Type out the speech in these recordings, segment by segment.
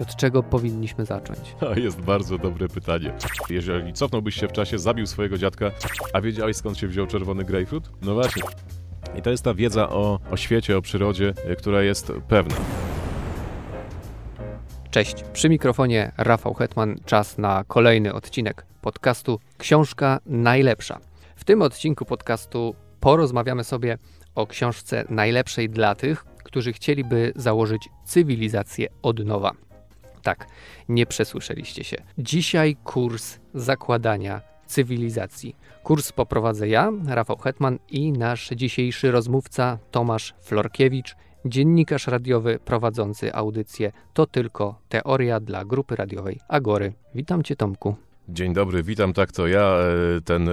Od czego powinniśmy zacząć? To jest bardzo dobre pytanie. Jeżeli cofnąłbyś się w czasie, zabił swojego dziadka, a wiedziałeś skąd się wziął czerwony grejpfrut? No właśnie. I to jest ta wiedza o, o świecie, o przyrodzie, y, która jest pewna. Cześć, przy mikrofonie Rafał Hetman. Czas na kolejny odcinek podcastu Książka Najlepsza. W tym odcinku podcastu porozmawiamy sobie o książce najlepszej dla tych, którzy chcieliby założyć cywilizację od nowa. Tak, nie przesłyszeliście się. Dzisiaj kurs zakładania cywilizacji. Kurs poprowadzę ja, Rafał Hetman i nasz dzisiejszy rozmówca Tomasz Florkiewicz, dziennikarz radiowy prowadzący audycję To tylko teoria dla grupy radiowej Agory. Witam cię Tomku. Dzień dobry, witam, tak to ja, e, ten e,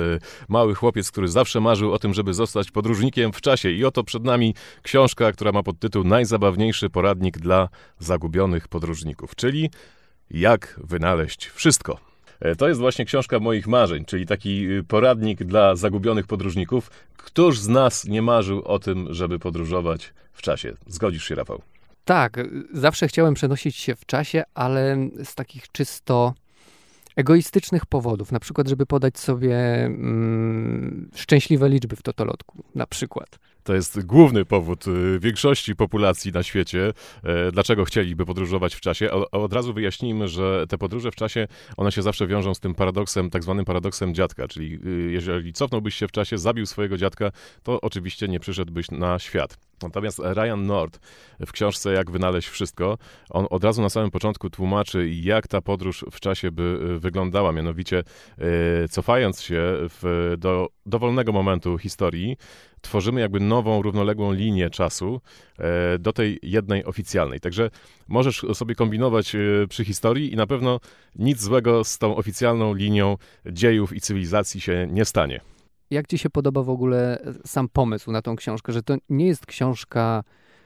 mały chłopiec, który zawsze marzył o tym, żeby zostać podróżnikiem w czasie. I oto przed nami książka, która ma podtytuł Najzabawniejszy poradnik dla zagubionych podróżników, czyli Jak wynaleźć wszystko. E, To jest właśnie książka moich marzeń, czyli taki y, poradnik dla zagubionych podróżników. Któż z nas nie marzył o tym, żeby podróżować w czasie? Zgodzisz się, Rafał? Tak, zawsze chciałem przenosić się w czasie, ale z takich czysto egoistycznych powodów. Na przykład, żeby podać sobie mm, szczęśliwe liczby w totolotku. Na przykład. To jest główny powód y, większości populacji na świecie, e, dlaczego chcieliby podróżować w czasie. Od razu wyjaśnijmy, że te podróże w czasie, one się zawsze wiążą z tym paradoksem, tak zwanym paradoksem dziadka, czyli y, jeżeli cofnąłbyś się w czasie, zabił swojego dziadka, to oczywiście nie przyszedłbyś na świat. Natomiast Ryan Nord w książce Jak wynaleźć wszystko, on od razu na samym początku tłumaczy, jak ta podróż w czasie by y, wyglądała. Mianowicie, cofając się w, do dowolnego momentu historii, tworzymy jakby nową, równoległą linię czasu e, do tej jednej oficjalnej. Także możesz sobie kombinować e, przy historii i na pewno nic złego z tą oficjalną linią dziejów i cywilizacji się nie stanie. Jak ci się podoba w ogóle sam pomysł na tą książkę, że to nie jest książka,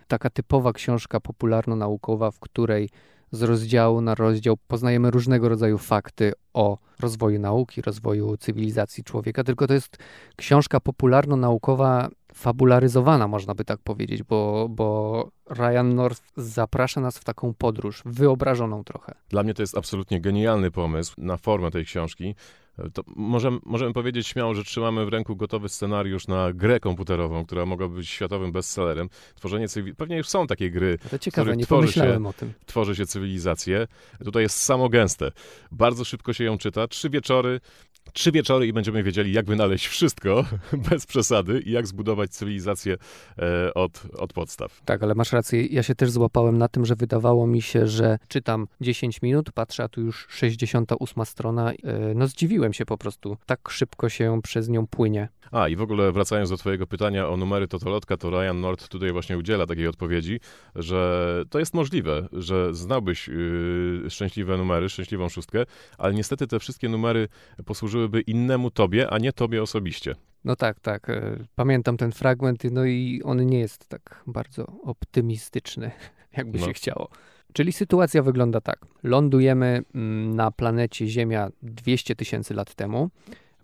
taka typowa książka popularno-naukowa, w której z rozdziału na rozdział poznajemy różnego rodzaju fakty o rozwoju nauki, rozwoju cywilizacji człowieka, tylko to jest książka popularno-naukowa fabularyzowana, można by tak powiedzieć, bo, bo Ryan North zaprasza nas w taką podróż, wyobrażoną trochę. Dla mnie to jest absolutnie genialny pomysł na formę tej książki. To możemy, możemy powiedzieć śmiało, że trzymamy w ręku gotowy scenariusz na grę komputerową, która mogłaby być światowym bestsellerem. Tworzenie cywil... Pewnie już są takie gry, To ciekawe, nie tworzy pomyślałem o tym. tworzy się cywilizację. Tutaj jest samo gęste. Bardzo szybko się ją czyta. Trzy wieczory, trzy wieczory i będziemy wiedzieli, jak wynaleźć wszystko bez przesady i jak zbudować cywilizację e, od, od podstaw. Tak, ale masz rację. Ja się też złapałem na tym, że wydawało mi się, że czytam 10 minut, patrzę, a tu już 68 strona. Yy, No zdziwiłem się po prostu. Tak szybko się przez nią płynie. A i w ogóle wracając do Twojego pytania o numery Totolotka, to Ryan Nord tutaj właśnie udziela takiej odpowiedzi, że to jest możliwe, że znałbyś yy, szczęśliwe numery, szczęśliwą szóstkę, ale niestety te wszystkie numery posłużyłyby innemu Tobie, a nie Tobie osobiście. No tak, tak. yy, Pamiętam ten fragment, no i on nie jest tak bardzo optymistyczny, jakby No. się chciało. Czyli sytuacja wygląda tak. Lądujemy mm, na planecie Ziemia 200 tysięcy lat temu.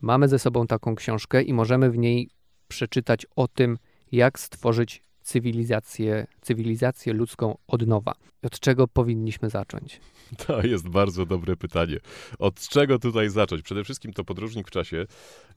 Mamy ze sobą taką książkę i możemy w niej przeczytać o tym, jak stworzyć cywilizację, cywilizację ludzką od nowa. Od czego powinniśmy zacząć? To jest bardzo dobre pytanie. Od czego tutaj zacząć? Przede wszystkim to podróżnik w czasie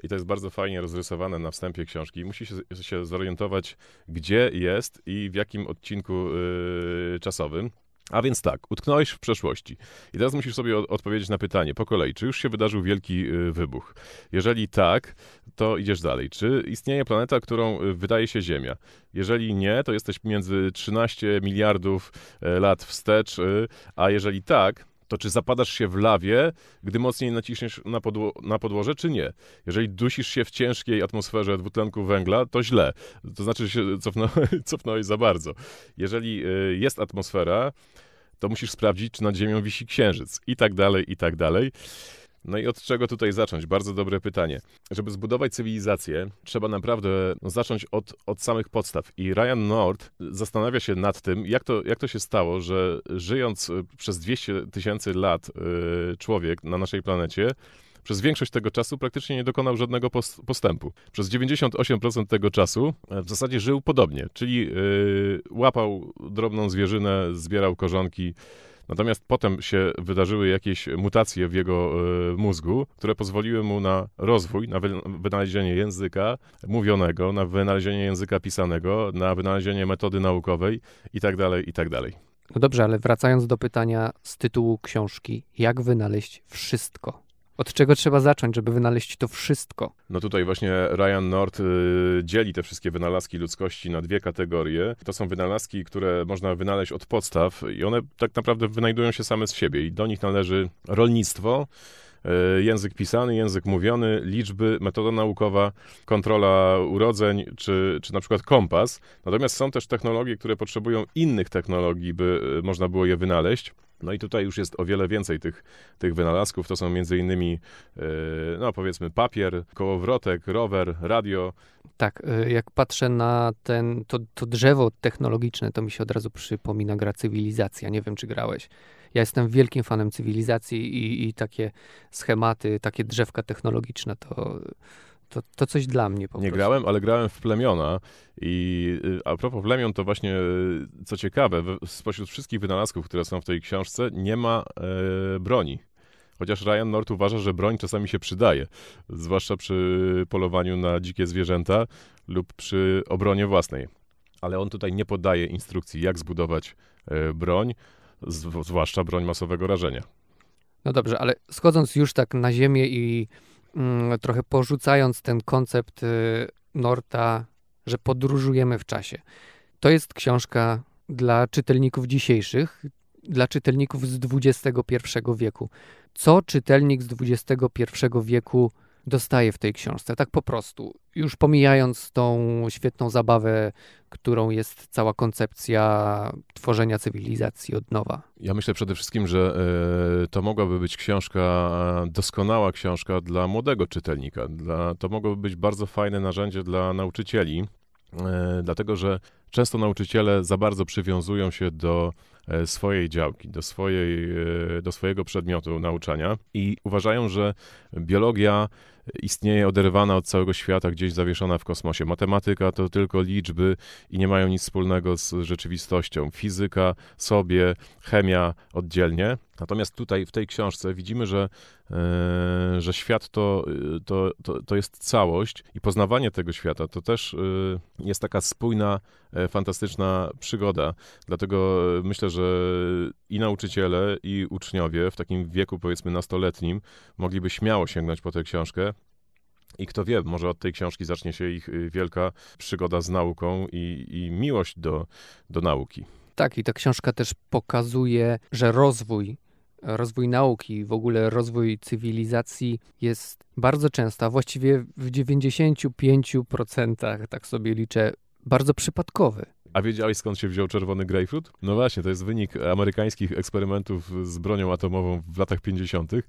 i to jest bardzo fajnie rozrysowane na wstępie książki. Musi się, się zorientować, gdzie jest i w jakim odcinku yy, czasowym. A więc tak, utknąłeś w przeszłości. I teraz musisz sobie odpowiedzieć na pytanie po kolei, czy już się wydarzył wielki y, wybuch? Jeżeli tak, to idziesz dalej. Czy istnieje planeta, którą y, wydaje się Ziemia? Jeżeli nie, to jesteś między 13 miliardów e, lat wstecz, y, a jeżeli tak, to czy zapadasz się w lawie, gdy mocniej naciśniesz na, podło- na podłoże, czy nie? Jeżeli dusisz się w ciężkiej atmosferze dwutlenku węgla, to źle. To znaczy, że się cofnąłeś, cofnąłeś za bardzo. Jeżeli y, jest atmosfera, to musisz sprawdzić, czy nad Ziemią wisi księżyc i tak dalej, i tak dalej. No i od czego tutaj zacząć? Bardzo dobre pytanie. Żeby zbudować cywilizację, trzeba naprawdę no, zacząć od, od samych podstaw. I Ryan Nord zastanawia się nad tym, jak to, jak to się stało, że żyjąc y, przez 200 tysięcy lat y, człowiek na naszej planecie, przez większość tego czasu praktycznie nie dokonał żadnego pos- postępu. Przez 98% tego czasu e, w zasadzie żył podobnie, czyli y, łapał drobną zwierzynę, zbierał korzonki, Natomiast potem się wydarzyły jakieś mutacje w jego e, mózgu, które pozwoliły mu na rozwój, na wynalezienie języka mówionego, na wynalezienie języka pisanego, na wynalezienie metody naukowej itd., tak itd. Tak no dobrze, ale wracając do pytania z tytułu książki, jak wynaleźć wszystko? Od czego trzeba zacząć, żeby wynaleźć to wszystko? No tutaj właśnie Ryan Nord y, dzieli te wszystkie wynalazki ludzkości na dwie kategorie. To są wynalazki, które można wynaleźć od podstaw i one tak naprawdę wynajdują się same z siebie i do nich należy rolnictwo, y, język pisany, język mówiony, liczby, metoda naukowa, kontrola urodzeń, czy, czy na przykład kompas. Natomiast są też technologie, które potrzebują innych technologii, by y, można było je wynaleźć. No i tutaj już jest o wiele więcej tych, tych wynalazków. To są między innymi, e, no powiedzmy, papier, kołowrotek, rower, radio. Tak, e, jak patrzę na ten, to, to drzewo technologiczne, to mi się od razu przypomina gra Cywilizacja. Nie wiem, czy grałeś. Ja jestem wielkim fanem cywilizacji i, i takie schematy, takie drzewka technologiczne, to to, to coś dla mnie po Nie prostu. grałem, ale grałem w Plemiona i y, a propos Plemion, to właśnie, y, co ciekawe, spośród wszystkich wynalazków, które są w tej książce, nie ma e, broni. Chociaż Ryan North uważa, że broń czasami się przydaje, zwłaszcza przy polowaniu na dzikie zwierzęta lub przy obronie własnej. Ale on tutaj nie podaje instrukcji, jak zbudować e, broń, zwłaszcza broń masowego rażenia. No dobrze, ale schodząc już tak na ziemię i trochę porzucając ten koncept y, Norta, że podróżujemy w czasie. To jest książka dla czytelników dzisiejszych, dla czytelników z XXI wieku. Co czytelnik z XXI wieku dostaje w tej książce, tak po prostu. Już pomijając tą świetną zabawę, którą jest cała koncepcja tworzenia cywilizacji od nowa. Ja myślę przede wszystkim, że e, to mogłaby być książka, doskonała książka dla młodego czytelnika. Dla, to mogłoby być bardzo fajne narzędzie dla nauczycieli, e, dlatego że często nauczyciele za bardzo przywiązują się do e, swojej działki, do, swojej, do swojego przedmiotu nauczania i uważają, że biologia istnieje oderwana od całego świata, gdzieś zawieszona w kosmosie. Matematyka to tylko liczby i nie mają nic wspólnego z rzeczywistością. Fizyka sobie, chemia oddzielnie. Natomiast tutaj w tej książce widzimy, że, e, że świat to, to, to, to jest całość i poznawanie tego świata to też e, jest taka spójna, e, fantastyczna przygoda. Dlatego myślę, że i nauczyciele, i uczniowie w takim wieku powiedzmy nastoletnim mogliby śmiało sięgnąć po tę książkę. I kto wie, może od tej książki zacznie się ich wielka przygoda z nauką i, i miłość do, do nauki. Tak, i ta książka też pokazuje, że rozwój rozwój nauki, w ogóle rozwój cywilizacji jest bardzo często, a właściwie w 95% tak sobie liczę, bardzo przypadkowy. A wiedziałeś skąd się wziął czerwony grapefruit? No właśnie, to jest wynik amerykańskich eksperymentów z bronią atomową w latach 50. E,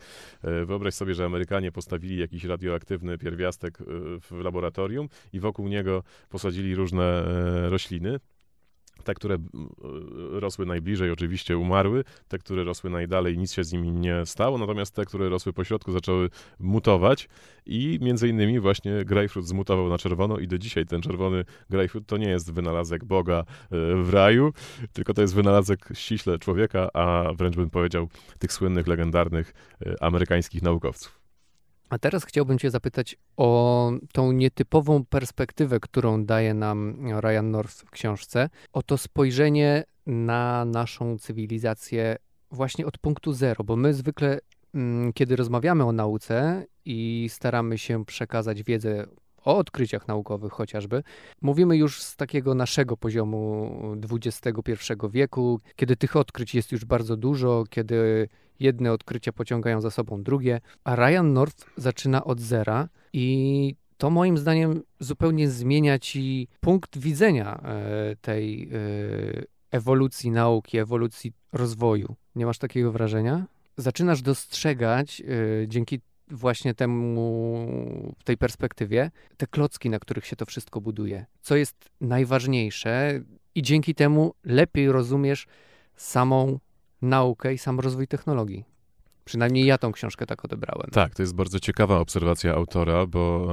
wyobraź sobie, że Amerykanie postawili jakiś radioaktywny pierwiastek e, w laboratorium i wokół niego posadzili różne e, rośliny. Te, które rosły najbliżej, oczywiście umarły. Te, które rosły najdalej, nic się z nimi nie stało. Natomiast te, które rosły po środku, zaczęły mutować. I między innymi właśnie grapefruit zmutował na czerwono. I do dzisiaj ten czerwony grapefruit to nie jest wynalazek Boga e, w raju, tylko to jest wynalazek ściśle człowieka, a wręcz bym powiedział tych słynnych, legendarnych e, amerykańskich naukowców. A teraz chciałbym Cię zapytać o tą nietypową perspektywę, którą daje nam Ryan North w książce, o to spojrzenie na naszą cywilizację właśnie od punktu zero, bo my zwykle, mm, kiedy rozmawiamy o nauce i staramy się przekazać wiedzę o odkryciach naukowych chociażby, mówimy już z takiego naszego poziomu XXI wieku, kiedy tych odkryć jest już bardzo dużo, kiedy jedne odkrycia pociągają za sobą drugie, a Ryan North zaczyna od zera i to moim zdaniem zupełnie zmienia ci punkt widzenia e, tej e, ewolucji nauki, ewolucji rozwoju. Nie masz takiego wrażenia? Zaczynasz dostrzegać e, dzięki właśnie temu, w tej perspektywie, te klocki, na których się to wszystko buduje. Co jest najważniejsze i dzięki temu lepiej rozumiesz samą naukę i sam rozwój technologii. Przynajmniej ja tą książkę tak odebrałem. Tak, to jest bardzo ciekawa obserwacja autora, bo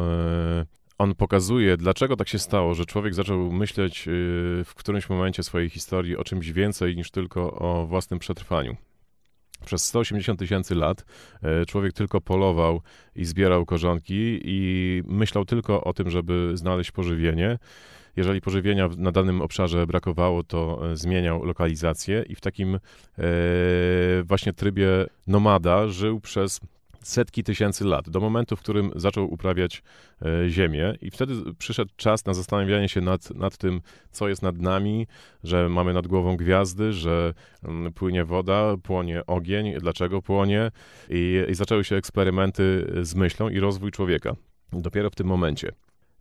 e, on pokazuje, dlaczego tak się stało, że człowiek zaczął myśleć e, w którymś momencie swojej historii o czymś więcej niż tylko o własnym przetrwaniu. Przez 180 tysięcy lat e, człowiek tylko polował i zbierał korzonki i myślał tylko o tym, żeby znaleźć pożywienie. Jeżeli pożywienia na danym obszarze brakowało, to e, zmieniał lokalizację i w takim e, właśnie trybie nomada żył przez setki tysięcy lat, do momentu, w którym zaczął uprawiać e, ziemię i wtedy przyszedł czas na zastanawianie się nad, nad tym, co jest nad nami, że mamy nad głową gwiazdy, że mm, płynie woda, płonie ogień, dlaczego płonie i, i zaczęły się eksperymenty z myślą i rozwój człowieka. Dopiero w tym momencie.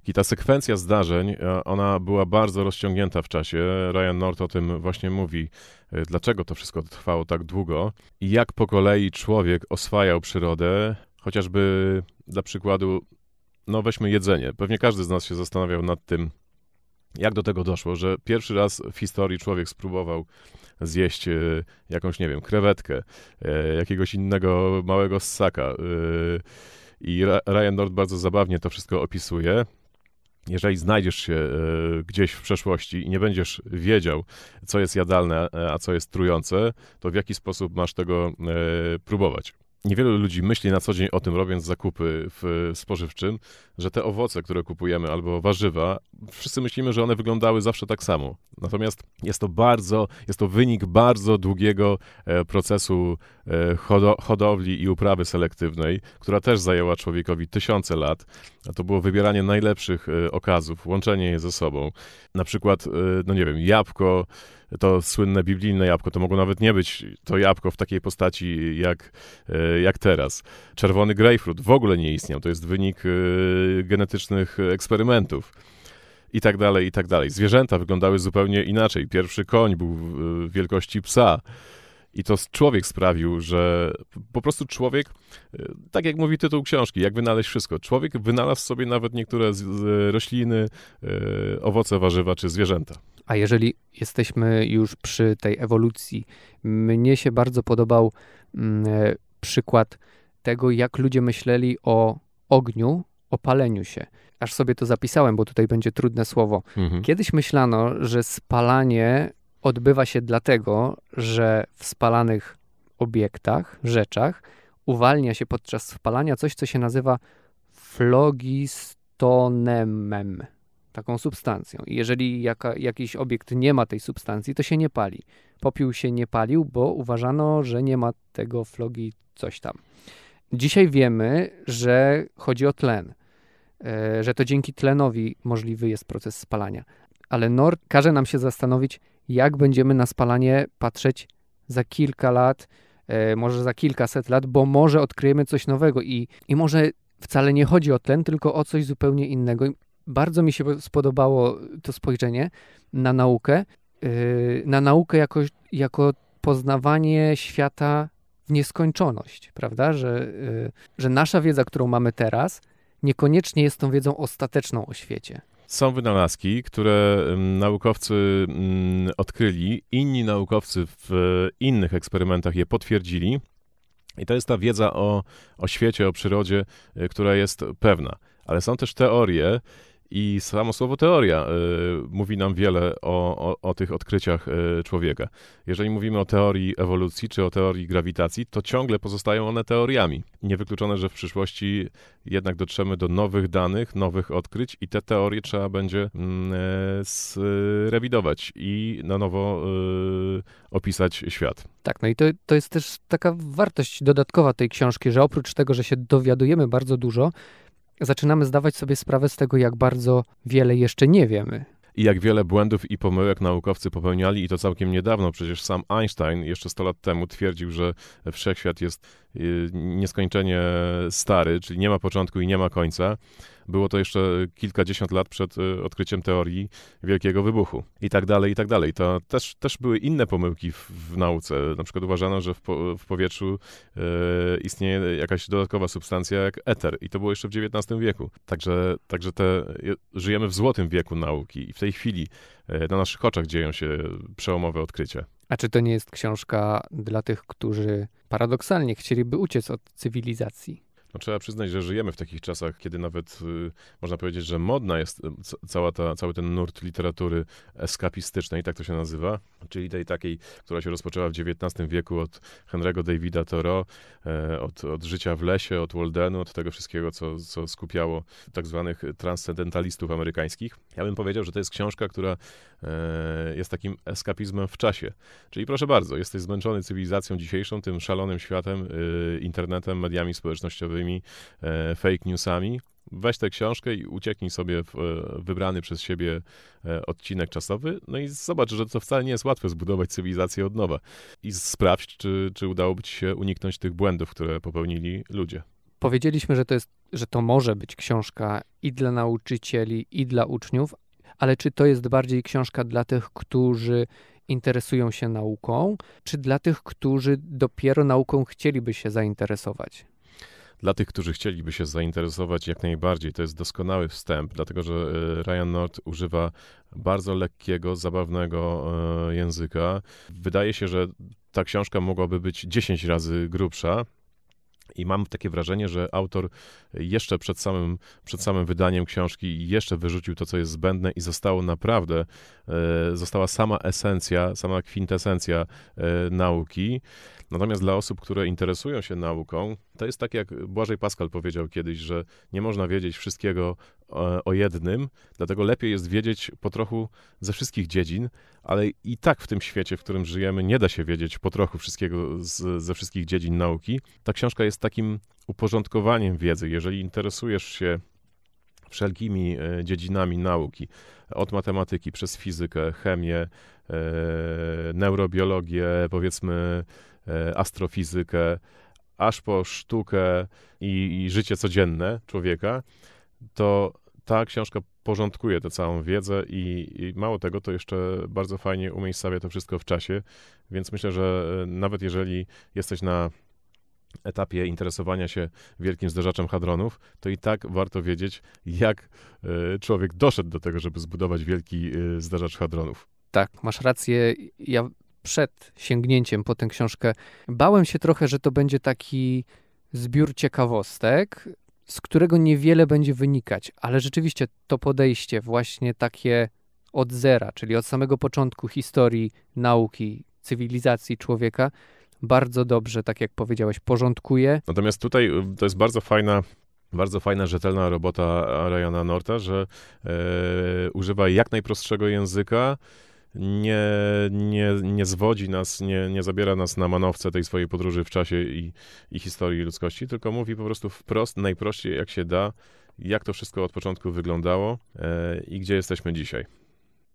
I ta sekwencja zdarzeń, e, ona była bardzo rozciągnięta w czasie. Ryan North o tym właśnie mówi, e, dlaczego to wszystko trwało tak długo i jak po kolei człowiek oswajał przyrodę, chociażby dla przykładu, no weźmy jedzenie. Pewnie każdy z nas się zastanawiał nad tym, jak do tego doszło, że pierwszy raz w historii człowiek spróbował zjeść e, jakąś, nie wiem, krewetkę, jakiegoś innego małego ssaka. I Ryan North bardzo zabawnie to wszystko opisuje jeżeli znajdziesz się e, gdzieś w przeszłości i nie będziesz wiedział, co jest jadalne, e, a co jest trujące, to w jaki sposób masz tego e, próbować. Niewielu ludzi myśli na co dzień o tym, robiąc zakupy w spożywczym, że te owoce, które kupujemy, albo warzywa, wszyscy myślimy, że one wyglądały zawsze tak samo. Natomiast jest to bardzo, jest to wynik bardzo długiego e, procesu e, hodowli i uprawy selektywnej, która też zajęła człowiekowi tysiące lat. To było wybieranie najlepszych e, okazów, łączenie je ze sobą. Na przykład, no nie wiem, jabłko to słynne biblijne jabłko, to mogło nawet nie być to jabłko w takiej postaci jak, e, jak teraz. Czerwony grapefruit w ogóle nie istniał, to jest wynik e, genetycznych eksperymentów i tak dalej, i tak dalej. Zwierzęta wyglądały zupełnie inaczej. Pierwszy koń był wielkości psa. I to człowiek sprawił, że po prostu człowiek, e, tak jak mówi tytuł książki, jak wynaleźć wszystko. Człowiek wynalazł sobie nawet niektóre rośliny, owoce, warzywa czy zwierzęta. A jeżeli jesteśmy już przy tej ewolucji, mnie się bardzo podobał mm, e, przykład tego, jak ludzie myśleli o ogniu, o paleniu się. Aż sobie to zapisałem, bo tutaj będzie trudne słowo. Mhm. Kiedyś myślano, że spalanie odbywa się dlatego, że w spalanych obiektach, rzeczach uwalnia się podczas spalania coś, co się nazywa flogistonemem taką substancją. I jeżeli jaka, jakiś obiekt nie ma tej substancji, to się nie pali. Popiół się nie palił, bo uważano, że nie ma tego flogi coś tam. Dzisiaj wiemy, że chodzi o tlen, e, że to dzięki tlenowi możliwy jest proces spalania. Ale Nord każe nam się zastanowić, jak będziemy na spalanie patrzeć za kilka lat, e, może za kilkaset lat, bo może odkryjemy coś nowego i, i może wcale nie chodzi o tlen, tylko o coś zupełnie innego bardzo mi się spodobało to spojrzenie na naukę, yy, na naukę jako, jako poznawanie świata w nieskończoność, prawda? Że, yy, że nasza wiedza, którą mamy teraz, niekoniecznie jest tą wiedzą ostateczną o świecie. Są wynalazki, które naukowcy odkryli, inni naukowcy w innych eksperymentach je potwierdzili. I to jest ta wiedza o, o świecie, o przyrodzie, y, która jest pewna. Ale są też teorie, i samo słowo teoria y, mówi nam wiele o, o, o, tych odkryciach y, człowieka. Jeżeli mówimy o teorii ewolucji czy o teorii grawitacji, to ciągle pozostają one teoriami. Niewykluczone, że w przyszłości jednak dotrzemy do nowych danych, nowych odkryć i te teorie trzeba będzie mm, e, zrewidować i na nowo y, opisać świat. Tak, no i to, to jest też taka wartość dodatkowa tej książki, że oprócz tego, że się dowiadujemy bardzo dużo, zaczynamy zdawać sobie sprawę z tego, jak bardzo wiele jeszcze nie wiemy. I jak wiele błędów i pomyłek naukowcy popełniali, i to całkiem niedawno. Przecież sam Einstein jeszcze 100 lat temu twierdził, że wszechświat jest y, nieskończenie stary, czyli nie ma początku i nie ma końca. Było to jeszcze kilkadziesiąt lat przed y, odkryciem teorii Wielkiego Wybuchu i tak dalej, i tak dalej. To też, też były inne pomyłki w, w nauce. Na przykład uważano, że w, po, w powietrzu e, istnieje jakaś dodatkowa substancja jak eter i to było jeszcze w XIX wieku. Także, także te, żyjemy w złotym wieku nauki i w tej chwili e, na naszych oczach dzieją się przełomowe odkrycia. A czy to nie jest książka dla tych, którzy paradoksalnie chcieliby uciec od cywilizacji? No, trzeba przyznać, że żyjemy w takich czasach, kiedy nawet y, można powiedzieć, że modna jest y, cała ta, cały ten nurt literatury eskapistycznej, tak to się nazywa, czyli tej takiej, która się rozpoczęła w XIX wieku od Henry'ego Davida Thoreau, e, od, od życia w lesie, od Waldenu, od tego wszystkiego, co, co skupiało tak zwanych transcendentalistów amerykańskich. Ja bym powiedział, że to jest książka, która e, jest takim eskapizmem w czasie. Czyli proszę bardzo, jesteś zmęczony cywilizacją dzisiejszą, tym szalonym światem, y, internetem, mediami społecznościowymi, e, fake newsami. Weź tę książkę i ucieknij sobie w e, wybrany przez siebie e, odcinek czasowy, no i zobacz, że to wcale nie jest łatwe zbudować cywilizację od nowa. I sprawdź, czy, czy udałoby ci się uniknąć tych błędów, które popełnili ludzie. Powiedzieliśmy, że to, jest, że to może być książka i dla nauczycieli, i dla uczniów, ale czy to jest bardziej książka dla tych, którzy interesują się nauką, czy dla tych, którzy dopiero nauką chcieliby się zainteresować? Dla tych, którzy chcieliby się zainteresować, jak najbardziej. To jest doskonały wstęp, dlatego że e, Ryan North używa bardzo lekkiego, zabawnego e, języka. Wydaje się, że ta książka mogłaby być 10 razy grubsza, i mam takie wrażenie, że autor jeszcze przed samym, przed samym wydaniem książki jeszcze wyrzucił to, co jest zbędne i zostało naprawdę, e, została sama esencja, sama kwintesencja nauki. Natomiast dla osób, które interesują się nauką, to jest tak, jak Błażej Pascal powiedział kiedyś, że nie można wiedzieć wszystkiego o, o jednym, dlatego lepiej jest wiedzieć po trochu ze wszystkich dziedzin, ale i tak w tym świecie, w którym żyjemy, nie da się wiedzieć po trochu wszystkiego z, ze wszystkich dziedzin nauki. Ta książka jest takim uporządkowaniem wiedzy. Jeżeli interesujesz się wszelkimi e, dziedzinami nauki, od matematyki przez fizykę, chemię, e, neurobiologię, powiedzmy e, astrofizykę, aż po sztukę i, i życie codzienne człowieka, to ta książka porządkuje tę całą wiedzę i, i, mało tego, to jeszcze bardzo fajnie umiejscawia to wszystko w czasie, więc myślę, że nawet jeżeli jesteś na etapie interesowania się wielkim zderzaczem hadronów, to i tak warto wiedzieć, jak e, człowiek doszedł do tego, żeby zbudować wielki e, zderzacz hadronów. Tak, masz rację. Ja przed sięgnięciem po tę książkę bałem się trochę, że to będzie taki zbiór ciekawostek, z którego niewiele będzie wynikać, ale rzeczywiście to podejście właśnie takie od zera, czyli od samego początku historii nauki, cywilizacji człowieka, bardzo dobrze, tak jak powiedziałeś, porządkuje. Natomiast tutaj y, to jest bardzo fajna bardzo fajna, rzetelna robota Ryana Norta, że e, używa jak najprostszego języka, nie, nie, nie zwodzi nas, nie, nie zabiera nas na manowce tej swojej podróży w czasie i, i historii ludzkości, tylko mówi po prostu wprost, najprościej jak się da, jak to wszystko od początku wyglądało e, i gdzie jesteśmy dzisiaj.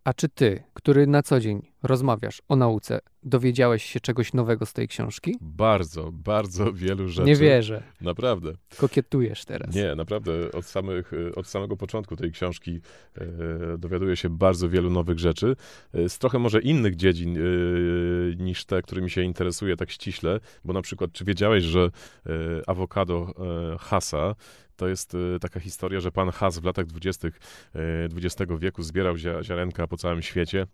A czy ty, który na co dzień rozmawiasz o nauce, dowiedziałeś się czegoś nowego z tej książki? Bardzo, bardzo wielu rzeczy. Nie wierzę. Naprawdę. Kokietujesz teraz. Nie, naprawdę. Od, samych, od samego początku tej książki e, dowiaduję się bardzo wielu nowych rzeczy. E, z trochę może innych dziedzin e, niż te, którymi się interesuję tak ściśle, bo na przykład, czy wiedziałeś, że e, awokado e, Hasa to jest y, taka historia, że pan Haas w latach 20. XX wieku zbierał ziarenka po całym świecie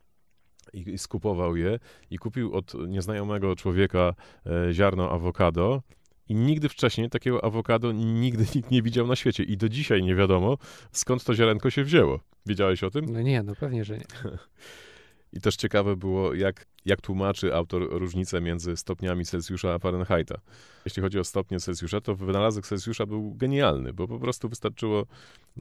i skupował je i kupił od nieznajomego człowieka e, ziarno awokado i nigdy wcześniej takiego awokado nigdy nikt nie widział na świecie. I do dzisiaj nie wiadomo, skąd to ziarenko się wzięło. Wiedziałeś o tym? No nie, no pewnie, że nie. I też ciekawe było, jak, jak tłumaczy autor różnicę między stopniami Celsjusza a Fahrenheita. Jeśli chodzi o stopnie Celsjusza, to wynalazek Celsjusza był genialny, bo po prostu wystarczyło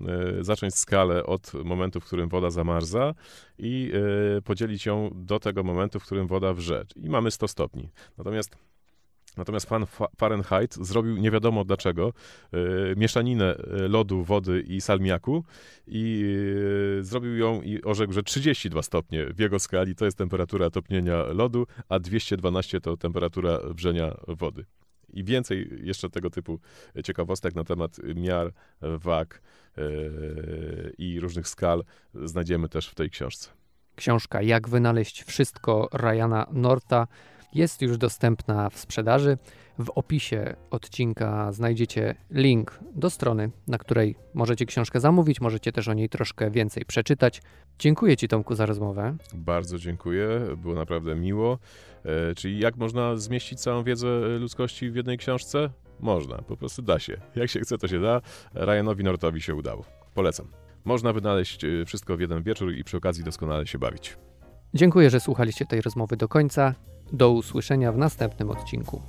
e, zacząć skalę od momentu, w którym woda zamarza i e, podzielić ją do tego momentu, w którym woda wrze. I mamy 100 stopni. Natomiast Natomiast pan Fahrenheit zrobił nie wiadomo dlaczego y, mieszaninę e, lodu, wody i salmiaku i y, zrobił ją i orzekł, że 32 stopnie w jego skali to jest temperatura topnienia lodu, a 212 to temperatura wrzenia wody. I więcej jeszcze tego typu ciekawostek na temat miar, wag y, i różnych skal znajdziemy też w tej książce. Książka Jak wynaleźć wszystko Ryana Norta jest już dostępna w sprzedaży. W opisie odcinka znajdziecie link do strony, na której możecie książkę zamówić, możecie też o niej troszkę więcej przeczytać. Dziękuję Ci Tomku za rozmowę. Bardzo dziękuję, było naprawdę miło. E, czyli jak można zmieścić całą wiedzę ludzkości w jednej książce? Można, po prostu da się. Jak się chce, to się da. Ryanowi Nortowi się udało. Polecam. Można wynaleźć e, wszystko w jeden wieczór i przy okazji doskonale się bawić. Dziękuję, że słuchaliście tej rozmowy do końca. Do usłyszenia w następnym odcinku.